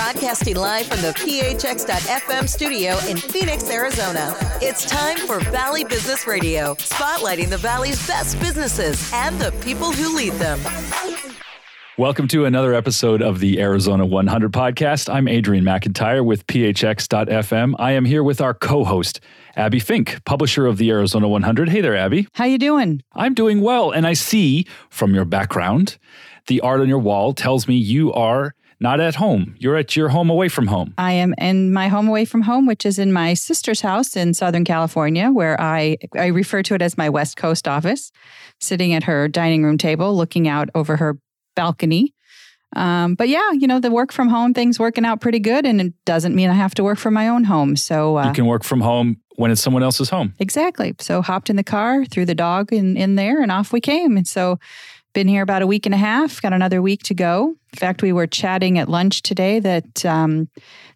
Broadcasting live from the PHX.FM studio in Phoenix, Arizona. It's time for Valley Business Radio, spotlighting the Valley's best businesses and the people who lead them. Welcome to another episode of the Arizona 100 podcast. I'm Adrian McIntyre with PHX.FM. I am here with our co-host, Abbie Fink, publisher of the Arizona 100. Hey there, Abbie. How you doing? I'm doing well, and I see from your background, the art on your wall tells me you are not at home. You're at your home away from home. I am in my home away from home, which is in my sister's house in Southern California, where I I refer to it as my West Coast office, sitting at her dining room table, looking out over her balcony. Um, but yeah, you know, the work from home thing's working out pretty good, and it doesn't mean I have to work from my own home. So uh, you can work from home when it's someone else's home. Exactly. So hopped in the car, threw the dog in in there, and off we came. And so been here about a week and a half, got another week to go. In fact, we were chatting at lunch today that um,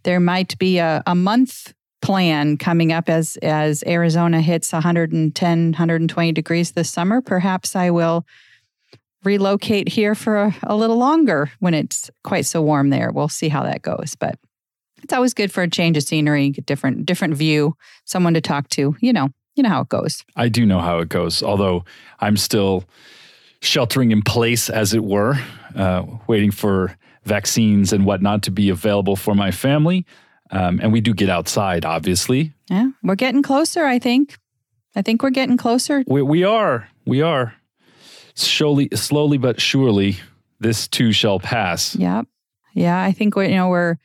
there might be a, a month plan coming up as as Arizona hits 110, 120 degrees this summer. Perhaps I will relocate here for a, a, little longer when it's quite so warm there. We'll see how that goes, but it's always good for a change of scenery, different different view, someone to talk to. You know, you know how it goes. I do know how it goes, although I'm still sheltering in place, as it were, uh, waiting for vaccines and whatnot to be available for my family. Um, and we do get outside, obviously. Yeah, we're getting closer. I think. I think we're getting closer. We, we are. We are slowly, slowly but surely, this too shall pass. Yeah, yeah. I think we, you know we're.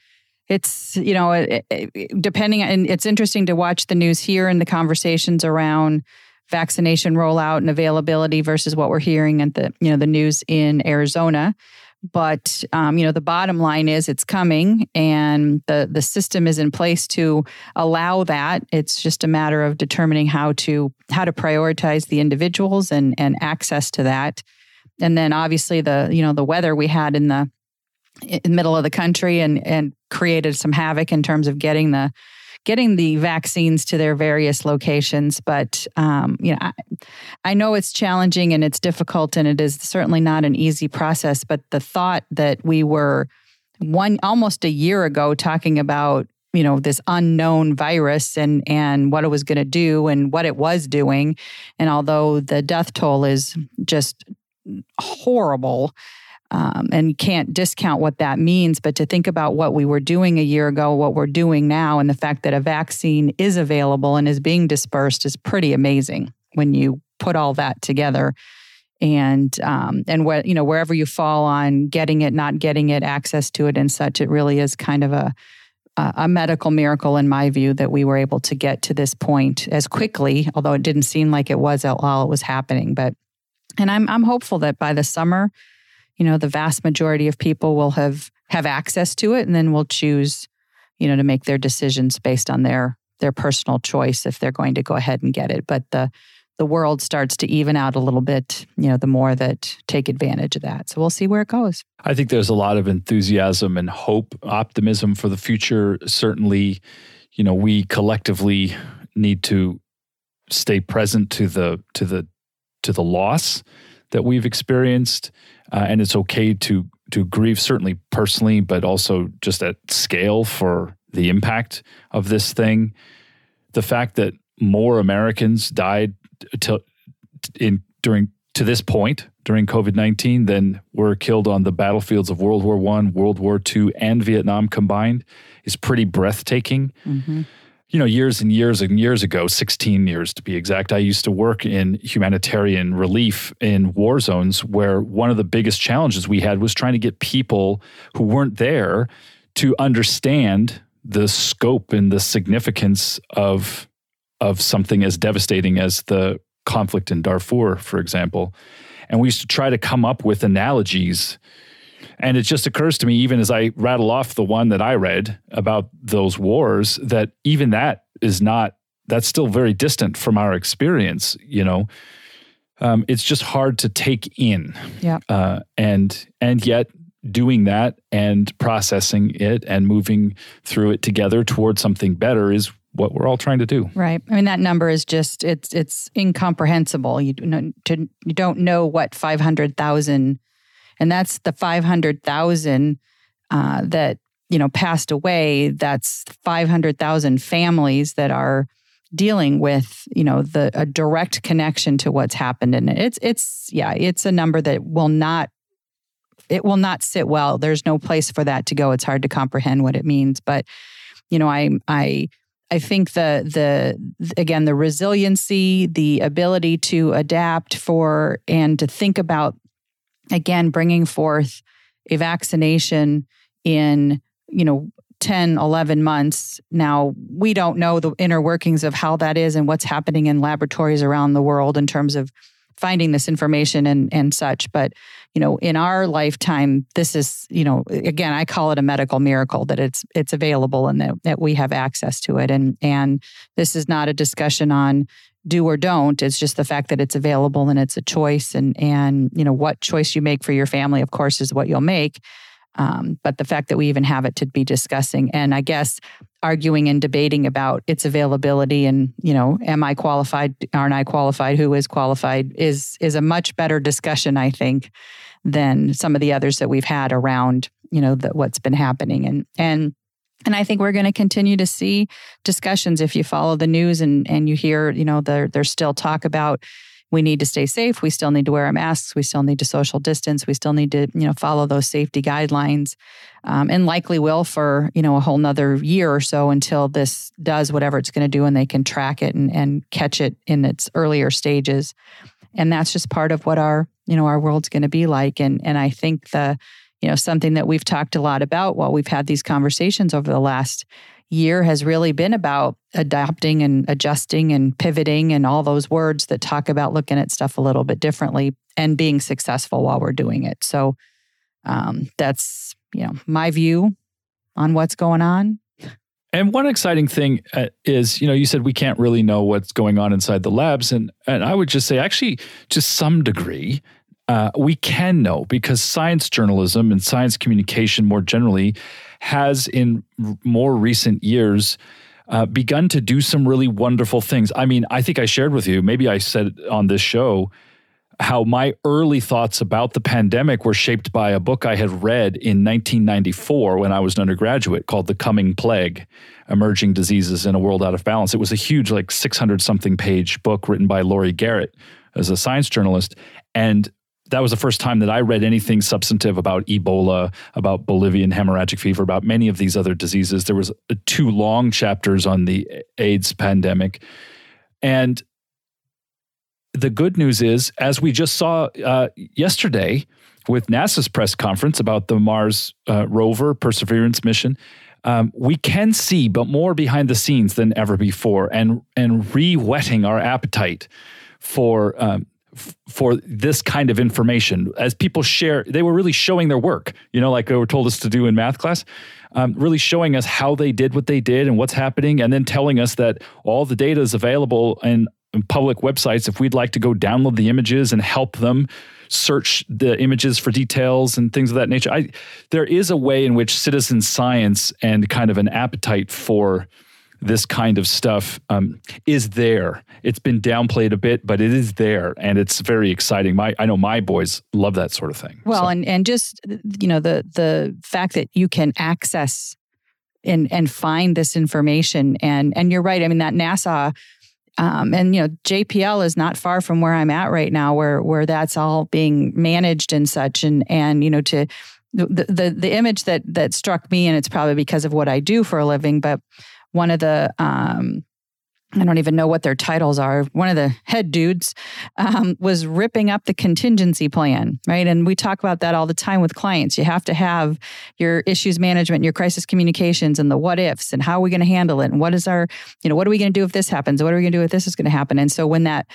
It's you know it, it, depending, and it's interesting to watch the news here and the conversations around vaccination rollout and availability versus what we're hearing at the you know the news in Arizona. But um, you know the bottom line is it's coming, and the the system is in place to allow that. It's just a matter of determining how to how to prioritize the individuals and and access to that. And then obviously the you know the weather we had in the in the middle of the country and and created some havoc in terms of getting the getting the vaccines to their various locations. But um, you know, I, I know it's challenging and it's difficult, and it is certainly not an easy process. But the thought that we were one almost a year ago talking about you know this unknown virus and and what it was going to do and what it was doing and although the death toll is just horrible um, and can't discount what that means. But to think about what we were doing a year ago, what we're doing now, and the fact that a vaccine is available and is being dispersed is pretty amazing when you put all that together. And um, and where you know wherever you fall on getting it, not getting it, access to it, and such, it really is kind of a a medical miracle in my view that we were able to get to this point as quickly, although it didn't seem like it was while it was happening. But and I'm I'm hopeful that by the summer you know, the vast majority of people will have have access to it and then will choose, you know, to make their decisions based on their their personal choice if they're going to go ahead and get it. But the the world starts to even out a little bit, you know, the more that take advantage of that. So we'll see where it goes. I think there's a lot of enthusiasm and hope, optimism for the future. Certainly, you know, we collectively need to stay present to the to the to the loss that we've experienced uh, and it's okay to to grieve certainly personally, but also just at scale for the impact of this thing. The fact that more Americans died to, in during to this point during COVID nineteen than were killed on the battlefields of World War One, World War Two, and Vietnam combined is pretty breathtaking. Mm-hmm you know, years and years and years ago, 16 years to be exact, I used to work in humanitarian relief in war zones where one of the biggest challenges we had was trying to get people who weren't there to understand the scope and the significance of of something as devastating as the conflict in Darfur, for example. And we used to try to come up with analogies and it just occurs to me, even as I rattle off the one that I read about those wars, that even that is not, that's still very distant from our experience, you know. Um, it's just hard to take in. Yeah. Uh, and and yet doing that and processing it and moving through it together towards something better is what we're all trying to do. Right. I mean that number is just it's it's incomprehensible. You don't you don't know what 500,000 and that's the 500,000 uh, that you know, passed away, that's 500,000 families that are dealing with, you know, the a direct connection to what's happened and it's it's yeah, it's a number that will not it will not sit well. There's no place for that to go. It's hard to comprehend what it means, but you know, I I I think the the again the resiliency, the ability to adapt for and to think about again bringing forth a vaccination in you know 10 11 months. Now we don't know the inner workings of how that is and what's happening in laboratories around the world in terms of finding this information and and such but you know in our lifetime this is you know again i call it a medical miracle that it's it's available and that, that we have access to it. And and this is not a discussion on do or don't it's just the fact that it's available and it's a choice and and you know what choice you make for your family of course is what you'll make. Um, but the fact that we even have it to be discussing and i guess arguing and debating about its availability and you know am i qualified aren't i qualified who is qualified is is a much better discussion i think than some of the others that we've had around you know the, what's been happening. And and and I think we're going to continue to see discussions if you follow the news and and you hear you know there there's still talk about we need to stay safe. We still need to wear our masks. We still need to social distance. We still need to, you know, follow those safety guidelines, um, and likely will for you know a whole nother year or so until this does whatever it's going to do, and they can track it and, and catch it in its earlier stages. And that's just part of what our you know our world's going to be like. And and I think the you know something that we've talked a lot about while we've had these conversations over the last year has really been about adapting and adjusting and pivoting and all those words that talk about looking at stuff a little bit differently and being successful while we're doing it. So um, that's you know my view on what's going on. And one exciting thing uh, is, you know, you said we can't really know what's going on inside the labs, and and I would just say, actually, to some degree, uh, we can know because science journalism and science communication more generally has in more recent years uh, begun to do some really wonderful things. I mean, I think I shared with you, maybe I said on this show, how my early thoughts about the pandemic were shaped by a book I had read in 1994 when I was an undergraduate called The Coming Plague Emerging Diseases in a World Out of Balance. It was a huge, like 600 something page book written by Laurie Garrett as a science journalist. And that was the first time that I read anything substantive about Ebola, about Bolivian hemorrhagic fever, about many of these other diseases. There was uh, two long chapters on the AIDS pandemic. And the good news is, as we just saw uh, yesterday with NASA's press conference about the Mars uh, rover Perseverance mission, um, we can see, but more behind the scenes than ever before, and and re-whetting our appetite for um, for this kind of information. As people share they were really showing their work you know like they were told us to do in math class um, really showing us how they did what they did and what's happening and then telling us that all the data is available in, in public websites if we'd like to go download the images and help them search the images for details and things of that nature. I, there is a way in which citizen science and kind of an appetite for this kind of stuff um, is there. It's been downplayed a bit, but it is there, and it's very exciting. My I know my boys love that sort of thing. Well, so. and and just you know the the fact that you can access and and find this information, and and you're right. I mean that NASA. Um, and you know JPL is not far from where I'm at right now, where where that's all being managed and such, and and you know to the the the image that that struck me, and it's probably because of what I do for a living, but one of the um, I don't even know what their titles are. One of the head dudes um, was ripping up the contingency plan, right? And we talk about that all the time with clients. You have to have your issues management, your crisis communications, and the what ifs, and how are we going to handle it, and what is our, you know, what are we going to do if this happens? What are we going to do if this is going to happen? And so when that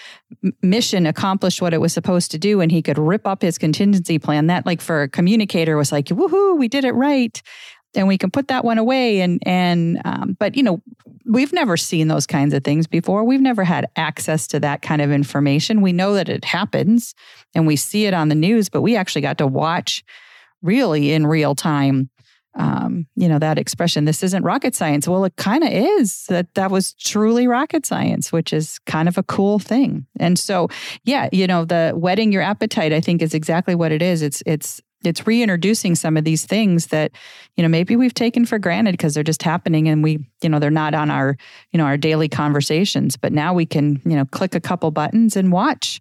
mission accomplished what it was supposed to do, and he could rip up his contingency plan, that like for a communicator was like, woohoo, we did it right and we can put that one away. And and um, but you know we've never seen those kinds of things before. We've never had access to that kind of information. We know that it happens and we see it on the news but we actually got to watch really in real time um, you know that expression this isn't rocket science. Well it kind of is that that was truly rocket science which is kind of a cool thing. And so yeah you know the whetting your appetite i think is exactly what it is. It's it's it's reintroducing some of these things that you know maybe we've taken for granted because they're just happening and we you know they're not on our you know our daily conversations. But now we can you know click a couple buttons and watch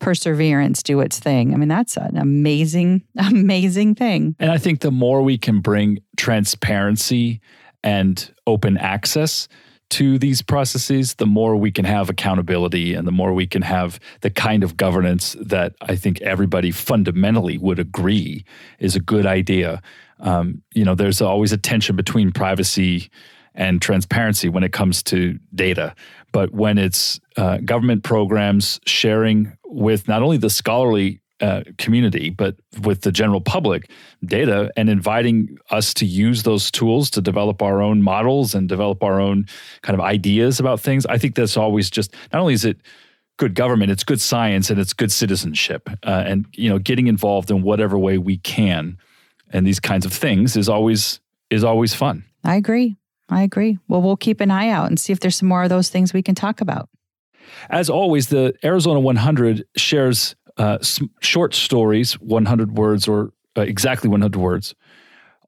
perseverance do its thing. I mean that's an amazing amazing thing. And i think the more we can bring transparency and open access to these processes, the more we can have accountability and the more we can have the kind of governance that I think everybody fundamentally would agree is a good idea. Um, you know, there's always a tension between privacy and transparency when it comes to data. But when it's uh, government programs sharing with not only the scholarly uh, community, but with the general public data and inviting us to use those tools to develop our own models and develop our own kind of ideas about things. I think that's always just not only is it good government, it's good science and it's good citizenship. Uh, and you know, getting involved in whatever way we can and these kinds of things is always is always fun. I agree. I agree. Well, we'll keep an eye out and see if there's some more of those things we can talk about. As always, the Arizona 100 shares uh, short stories, 100 words or uh, exactly 100 words,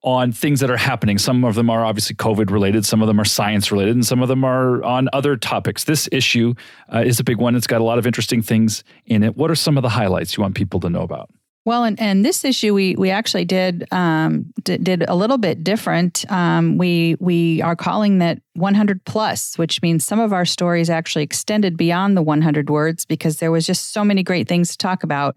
on things that are happening. Some of them are obviously COVID related, some of them are science related, and some of them are on other topics. This issue uh, is a big one. It's got a lot of interesting things in it. What are some of the highlights you want people to know about? Well, and, and this issue we we actually did um, d- did a little bit different. Um, we we are calling that 100 plus, which means some of our stories actually extended beyond the 100 words because there was just so many great things to talk about.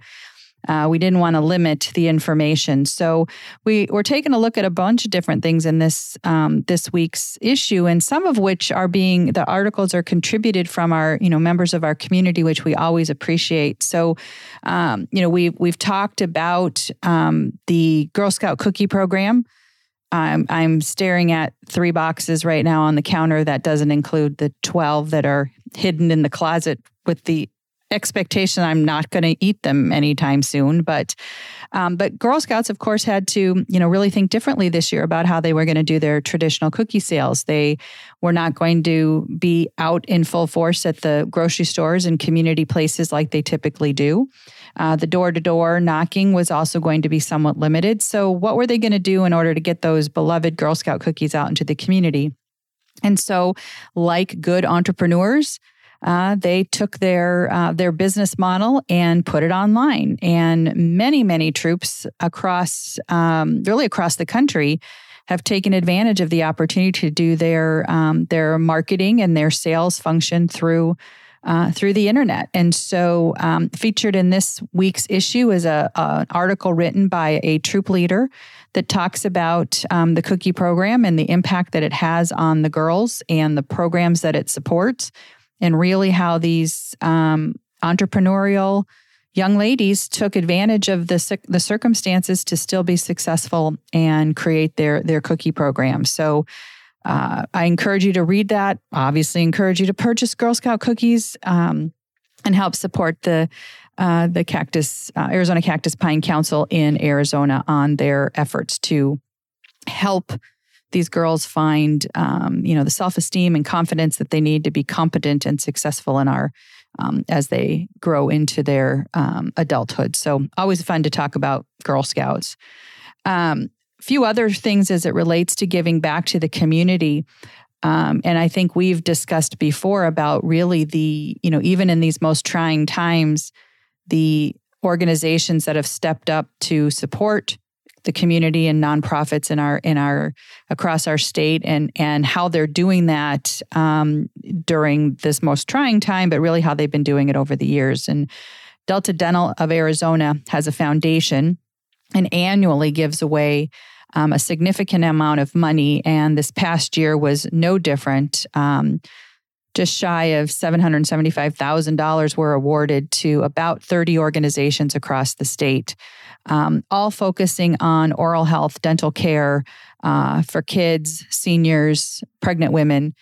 Uh, we didn't want to limit the information, so we were taking a look at a bunch of different things in this um, this week's issue, and some of which are being the articles are contributed from our you know members of our community, which we always appreciate. So, um, you know, we've we've talked about um, the Girl Scout cookie program. I'm, I'm staring at three boxes right now on the counter. That doesn't include the 12 that are hidden in the closet with the expectation I'm not going to eat them anytime soon. But um, but Girl Scouts, of course, had to you know really think differently this year about how they were going to do their traditional cookie sales. They were not going to be out in full force at the grocery stores and community places like they typically do. Uh, the door to door knocking was also going to be somewhat limited. So, what were they going to do in order to get those beloved Girl Scout cookies out into the community? And so, like good entrepreneurs, uh, they took their uh, their business model and put it online. And many many troops across um, really across the country have taken advantage of the opportunity to do their um, their marketing and their sales function through. Uh, through the internet. And so, um, featured in this week's issue is a, a, an article written by a troop leader that talks about um, the cookie program and the impact that it has on the girls and the programs that it supports and really how these um, entrepreneurial young ladies took advantage of the the circumstances to still be successful and create their their cookie program. So uh, I encourage you to read that. Obviously, encourage you to purchase Girl Scout cookies um, and help support the uh, the Cactus uh, Arizona Cactus Pine Council in Arizona on their efforts to help these girls find um, you know the self-esteem and confidence that they need to be competent and successful in our um, as they grow into their um, adulthood. So always fun to talk about girl scouts. A um, few other things as it relates to giving back to the community um, and i think we've discussed before about really the you know even in these most trying times the organizations that have stepped up to support the community and nonprofits in our in our across our state and and how they're doing that um, during this most trying time, but really how they've been doing it over the years. And Delta Dental of Arizona has a foundation and annually gives away um, a significant amount of money. And this past year was no different. Um, just shy of $775,000 were awarded to about 30 organizations across the state um, all focusing on oral health, dental care uh, for kids, seniors, pregnant women,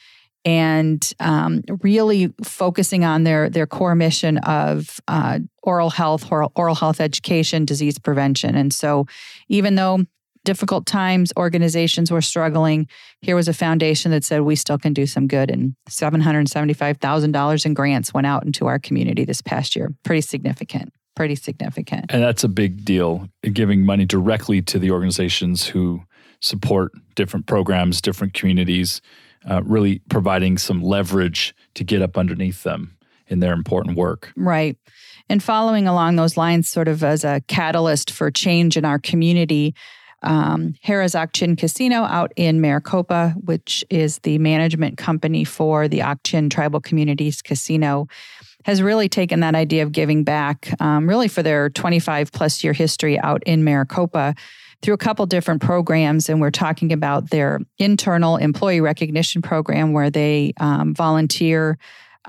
and um, really focusing on their their core mission of uh, oral health, oral, oral health education, disease prevention. And so, even though difficult times, organizations were struggling. Here was a foundation that said we still can do some good. And $775,000 in grants went out into our community this past year. Pretty significant. pretty significant. And that's a big deal, giving money directly to the organizations who support different programs, different communities, uh, really providing some leverage to get up underneath them in their important work. Right. And following along those lines, sort of as a catalyst for change in our community, um, Harrah's Ak-Chin Casino out in Maricopa, which is the management company for the Ak-Chin Tribal Communities Casino, has really taken that idea of giving back, um, really for their 25 plus year history out in Maricopa through a couple different programs. And we're talking about their internal employee recognition program where they um, volunteer.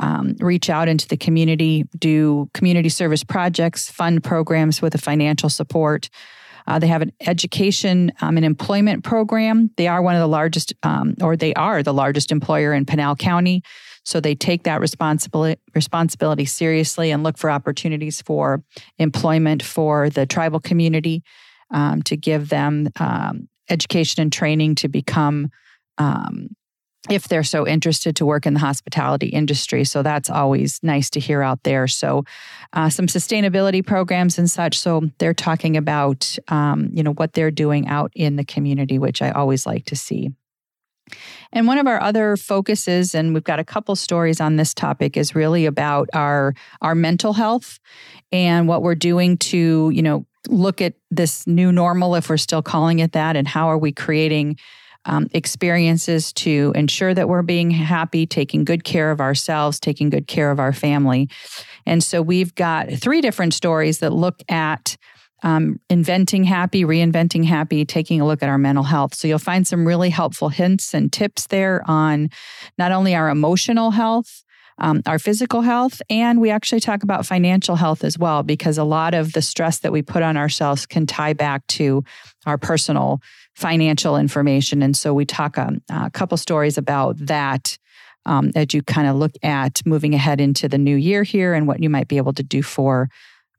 Um, reach out into the community, do community service projects, fund programs with a financial support. Uh, they have an education um, and employment program. They are one of the largest, um, or they are the largest employer in Pinal County. So they take that responsibility responsibility seriously and look for opportunities for employment for the tribal community um, to give them um, education and training to become um, if they're so interested to work in the hospitality industry. So that's always nice to hear out there. So uh, some sustainability programs and such. So they're talking about um, you know what they're doing out in the community, which I always like to see. And one of our other focuses, and we've got a couple stories on this topic, is really about our our mental health and what we're doing to, you know, look at this new normal, if we're still calling it that, and how are we creating um, experiences to ensure that we're being happy, taking good care of ourselves, taking good care of our family. And so we've got three different stories that look at um, inventing happy, reinventing happy, taking a look at our mental health. So you'll find some really helpful hints and tips there on not only our emotional health, um, our physical health, and we actually talk about financial health as well, because a lot of the stress that we put on ourselves can tie back to our personal financial information. And so we talk um, a couple stories about that. Um, as you kind of look at moving ahead into the new year here and what you might be able to do for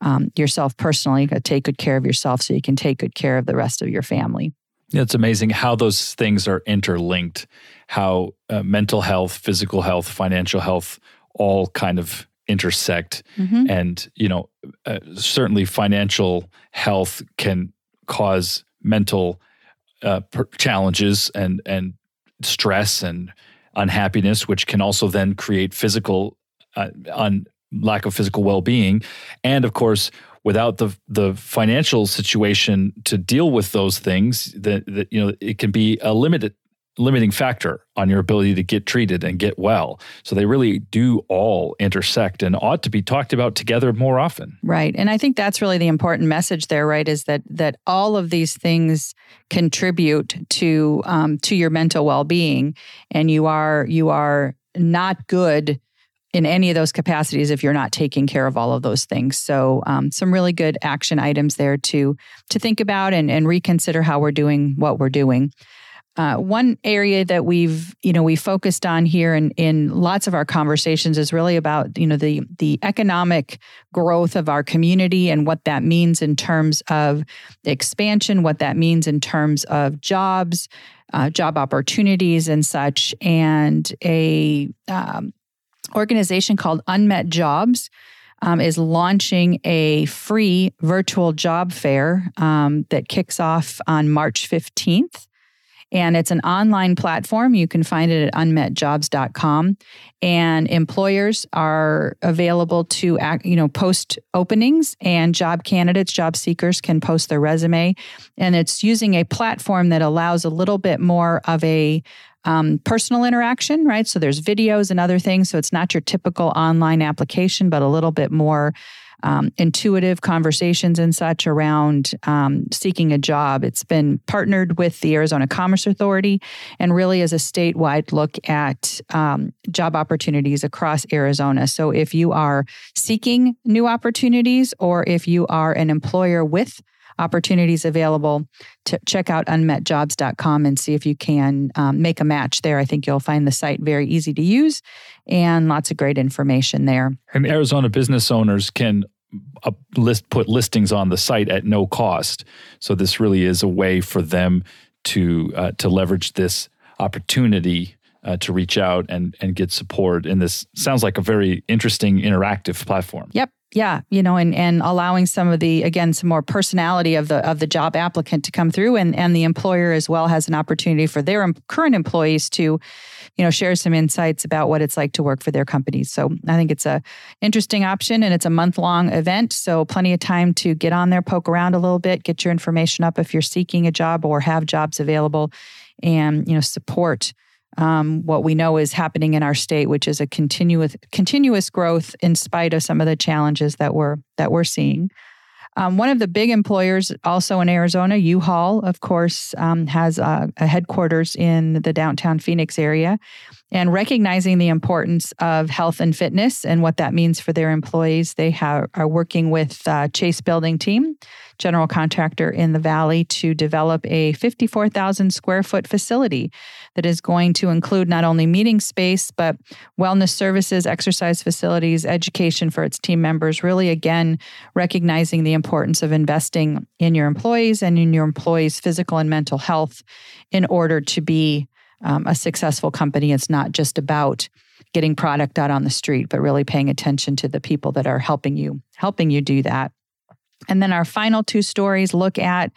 um, yourself personally. To take good care of yourself so you can take good care of the rest of your family. Yeah, it's amazing how those things are interlinked, how uh, mental health, physical health, financial health all kind of intersect. Mm-hmm. And, you know, uh, certainly financial health can cause mental uh, per- challenges and, and stress and unhappiness, which can also then create physical uh, lack of physical well-being. And of course without the the financial situation to deal with those things that you know it can be a limited limiting factor on your ability to get treated and get well. So they really do all intersect and ought to be talked about together more often. Right. And I think that's really the important message there, right? Is that that all of these things contribute to um, to your mental well being, and you are you are not good in any of those capacities if you're not taking care of all of those things. So um, some really good action items there to to think about and, and reconsider how we're doing what we're doing. Uh, one area that we've you know we focused on here in, in lots of our conversations is really about you know the the economic growth of our community and what that means in terms of expansion, what that means in terms of jobs, uh, job opportunities, and such, and a um, organization called Unmet Jobs. Um, is launching a free virtual job fair um, that kicks off on March 15th. And it's an online platform. You can find it at unmetjobs.com. And employers are available to act, you know, post openings and job candidates, job seekers can post their resume. And it's using a platform that allows a little bit more of a um, personal interaction, right? So there's videos and other things. So it's not your typical online application, but a little bit more um, intuitive conversations and such around um, seeking a job. It's been partnered with the Arizona Commerce Authority and really is a statewide look at um, job opportunities across Arizona. So if you are seeking new opportunities or if you are an employer with opportunities available. To check out unmetjobs.com and see if you can um, make a match there. I think you'll find the site very easy to use and lots of great information there. And Arizona business owners can list put listings on the site at no cost. So this really is a way for them to uh, to leverage this opportunity uh, to reach out and and get support. And this sounds like a very interesting interactive platform. Yep, yeah you know and and allowing some of the again some more personality of the of the job applicant to come through and and the employer as well has an opportunity for their current employees to you know share some insights about what it's like to work for their companies so i think it's a interesting option and it's a month long event so plenty of time to get on there poke around a little bit get your information up if you're seeking a job or have jobs available and you know support um, what we know is happening in our state, which is a continuous continuous growth in spite of some of the challenges that we're that we're seeing. Um, one of the big employers, also in Arizona, U-Haul, of course, um, has a, a headquarters in the downtown Phoenix area, and recognizing the importance of health and fitness and what that means for their employees, they have, are working with uh, Chase Building Team, general contractor in the valley, to develop a 54,000 square foot facility that is going to include not only meeting space but wellness services, exercise facilities, education for its team members. Really, again, recognizing the importance of investing in your employees and in your employees' physical and mental health in order to be um, a successful company. It's not just about getting product out on the street, but really paying attention to the people that are helping you helping you do that. And then our final two stories look at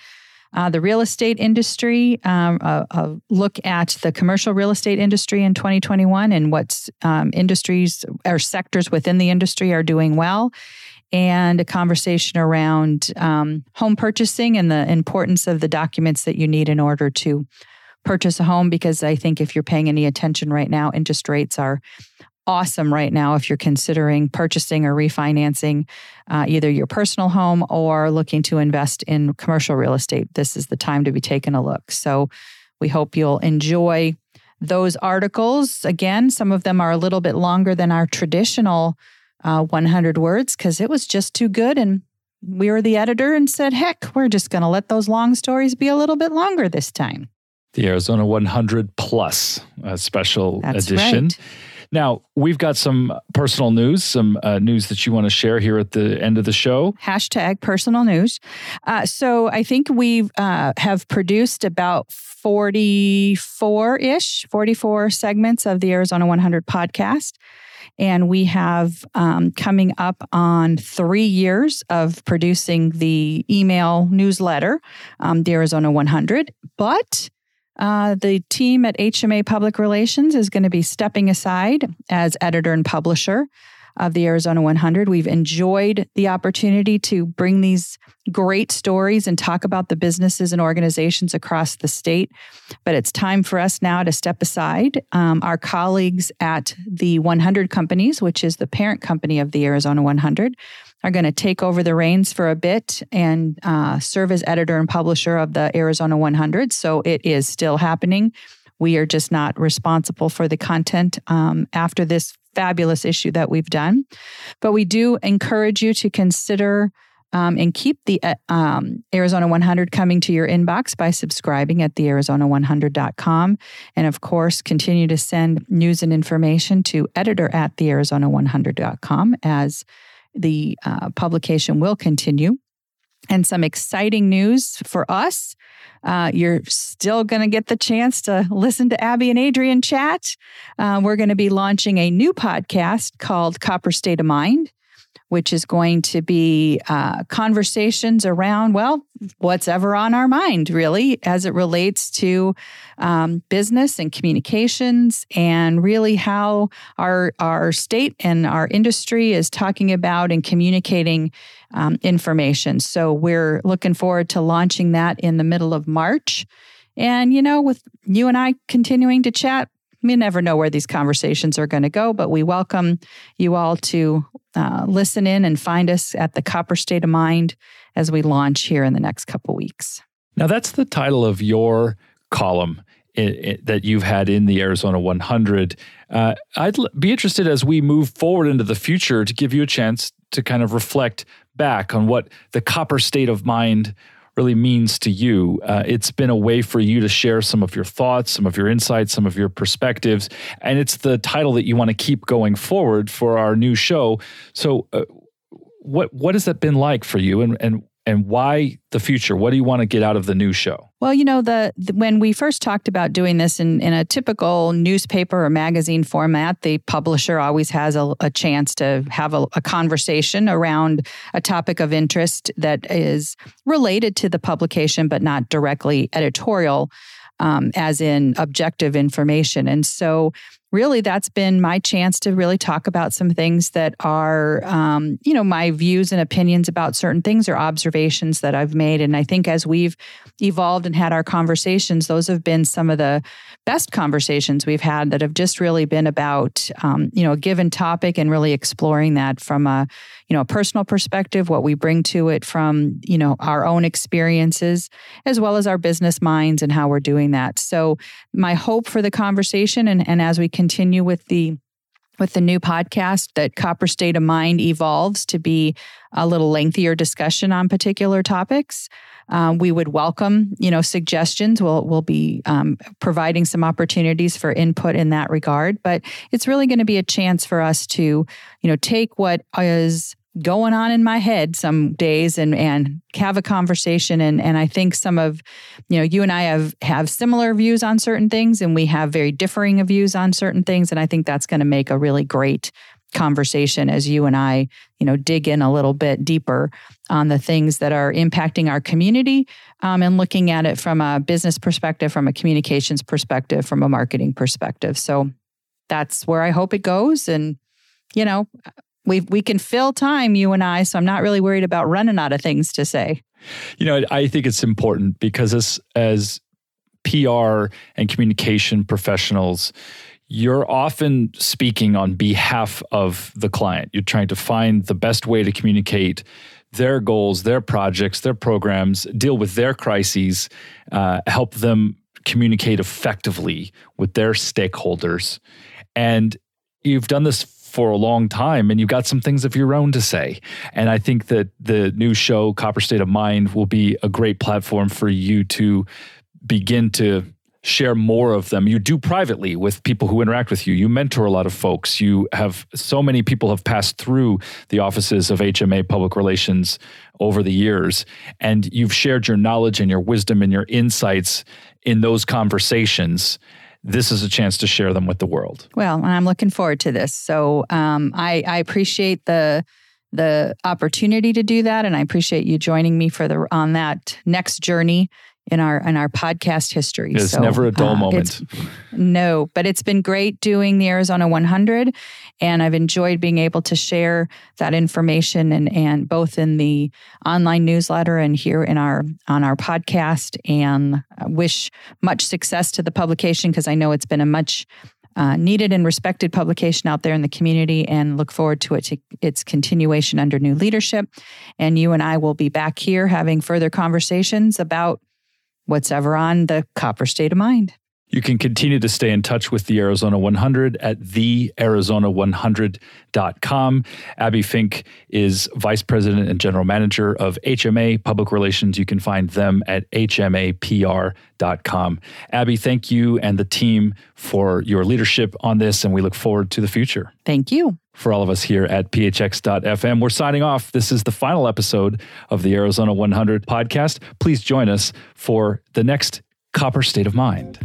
uh, the real estate industry, um, a, a, look at the commercial real estate industry in 2021 and what um, industries or sectors within the industry are doing well, and a conversation around um, home purchasing and the importance of the documents that you need in order to purchase a home because I think if you're paying any attention right now, interest rates are awesome right now if you're considering purchasing or refinancing uh, either your personal home or looking to invest in commercial real estate. This is the time to be taking a look. So we hope you'll enjoy those articles. Again, some of them are a little bit longer than our traditional uh, 100 words because it was just too good. And we were the editor and said, heck, we're just going to let those long stories be a little bit longer this time the Arizona 100 Plus a special That's edition. Right. Now, we've got some personal news, some uh, news that you want to share here at the end of the show. Hashtag personal news. Uh, so I think we uh, have produced about 44 ish, 44 segments of the Arizona 100 podcast. And we have um, coming up on three years of producing the email newsletter, um, the Arizona 100. But uh, the team at HMA Public Relations is going to be stepping aside as editor and publisher of the Arizona 100. We've enjoyed the opportunity to bring these great stories and talk about the businesses and organizations across the state. But it's time for us now to step aside. Um, our colleagues at the 100 Companies, which is the parent company of the Arizona 100, are going to take over the reins for a bit and uh, serve as editor and publisher of the Arizona 100. So it is still happening. We are just not responsible for the content um, after this fabulous issue that we've done. But we do encourage you to consider um, and keep the uh, um, Arizona 100 coming to your inbox by subscribing at thearizona100.com. And of course, continue to send news and information to editor at thearizona100.com as the uh, publication will continue. And some exciting news for us. Uh, you're still going to get the chance to listen to Abbie and Adrian chat. Uh, we're going to be launching a new podcast called Copper State of Mind which is going to be uh, conversations around, well, what's ever on our mind, really, as it relates to um, business and communications, and really how our, our state and our industry is talking about and communicating um, information. So we're looking forward to launching that in the middle of March. And, you know, with you and I continuing to chat, we never know where these conversations are going to go, but we welcome you all to uh, listen in and find us at the Copper State of Mind as we launch here in the next couple weeks. Now, that's the title of your column that you've had in the Arizona 100. Uh, I'd l- be interested as we move forward into the future to give you a chance to kind of reflect back on what the Copper State of Mind really means to you. Uh, it's been a way for you to share some of your thoughts, some of your insights, some of your perspectives, and it's the title that you want to keep going forward for our new show. So, uh, what what has that been like for you, and and and why the future? What do you want to get out of the new show? Well, you know, the, the, when we first talked about doing this in, in a typical newspaper or magazine format, the publisher always has a, a chance to have a, a, conversation around a topic of interest that is related to the publication, but not directly editorial. Um, as in objective information. And so really that's been my chance to really talk about some things that are um, you know my views and opinions about certain things or observations that i've made. And i think as we've evolved and had our conversations those have been some of the best conversations we've had that have just really been about um, you know a given topic and really exploring that from a you know a personal perspective what we bring to it from you know our own experiences as well as our business minds and how we're doing that. So my hope for the conversation and, and as we continue with the with the new podcast that Copper State of Mind evolves to be a little lengthier discussion on particular topics. Um, we would welcome, you know, suggestions. We'll we'll be um, providing some opportunities for input in that regard. But it's really going to be a chance for us to, you know, take what is going on in my head some days and and have a conversation. And and I think some of you know you and I have have similar views on certain things and we have very differing views on certain things. And I think that's going to make a really great conversation as you and I you know dig in a little bit deeper on the things that are impacting our community um, and looking at it from a business perspective from a communications perspective from a marketing perspective. So that's where I hope it goes. And you know we we can fill time, you and I. So I'm not really worried about running out of things to say. You know, I think it's important because as as PR and communication professionals, you're often speaking on behalf of the client. You're trying to find the best way to communicate their goals, their projects, their programs, deal with their crises, uh, help them communicate effectively with their stakeholders. And you've done this for a long time and you've got some things of your own to say. And I think that the new show, Copper State of Mind, will be a great platform for you to begin to share more of them. You do privately with people who interact with you. You mentor a lot of folks. You have so many people have passed through the offices of HMA Public Relations over the years and you've shared your knowledge and your wisdom and your insights in those conversations this is a chance to share them with the world. Well, and I'm looking forward to this. So um, I, I appreciate the the opportunity to do that, and I appreciate you joining me for the on that next journey in our in our podcast history. It's so, never a dull uh, moment. No, but it's been great doing the Arizona 100, and I've enjoyed being able to share that information and and both in the online newsletter and here in our on our podcast. And I wish much success to the publication because I know it's been a much uh, needed and respected publication out there in the community and look forward to, it, to its continuation under new leadership. And you and I will be back here having further conversations about what's ever on the copper state of mind. You can continue to stay in touch with the Arizona 100 at thearizona100.com. Abbie Fink is Vice President and General Manager of HMA Public Relations. You can find them at hmapr.com. Abbie, thank you and the team for your leadership on this, and we look forward to the future. Thank you. For all of us here at phx.fm, we're signing off. This is the final episode of the Arizona 100 podcast. Please join us for the next Copper State of Mind.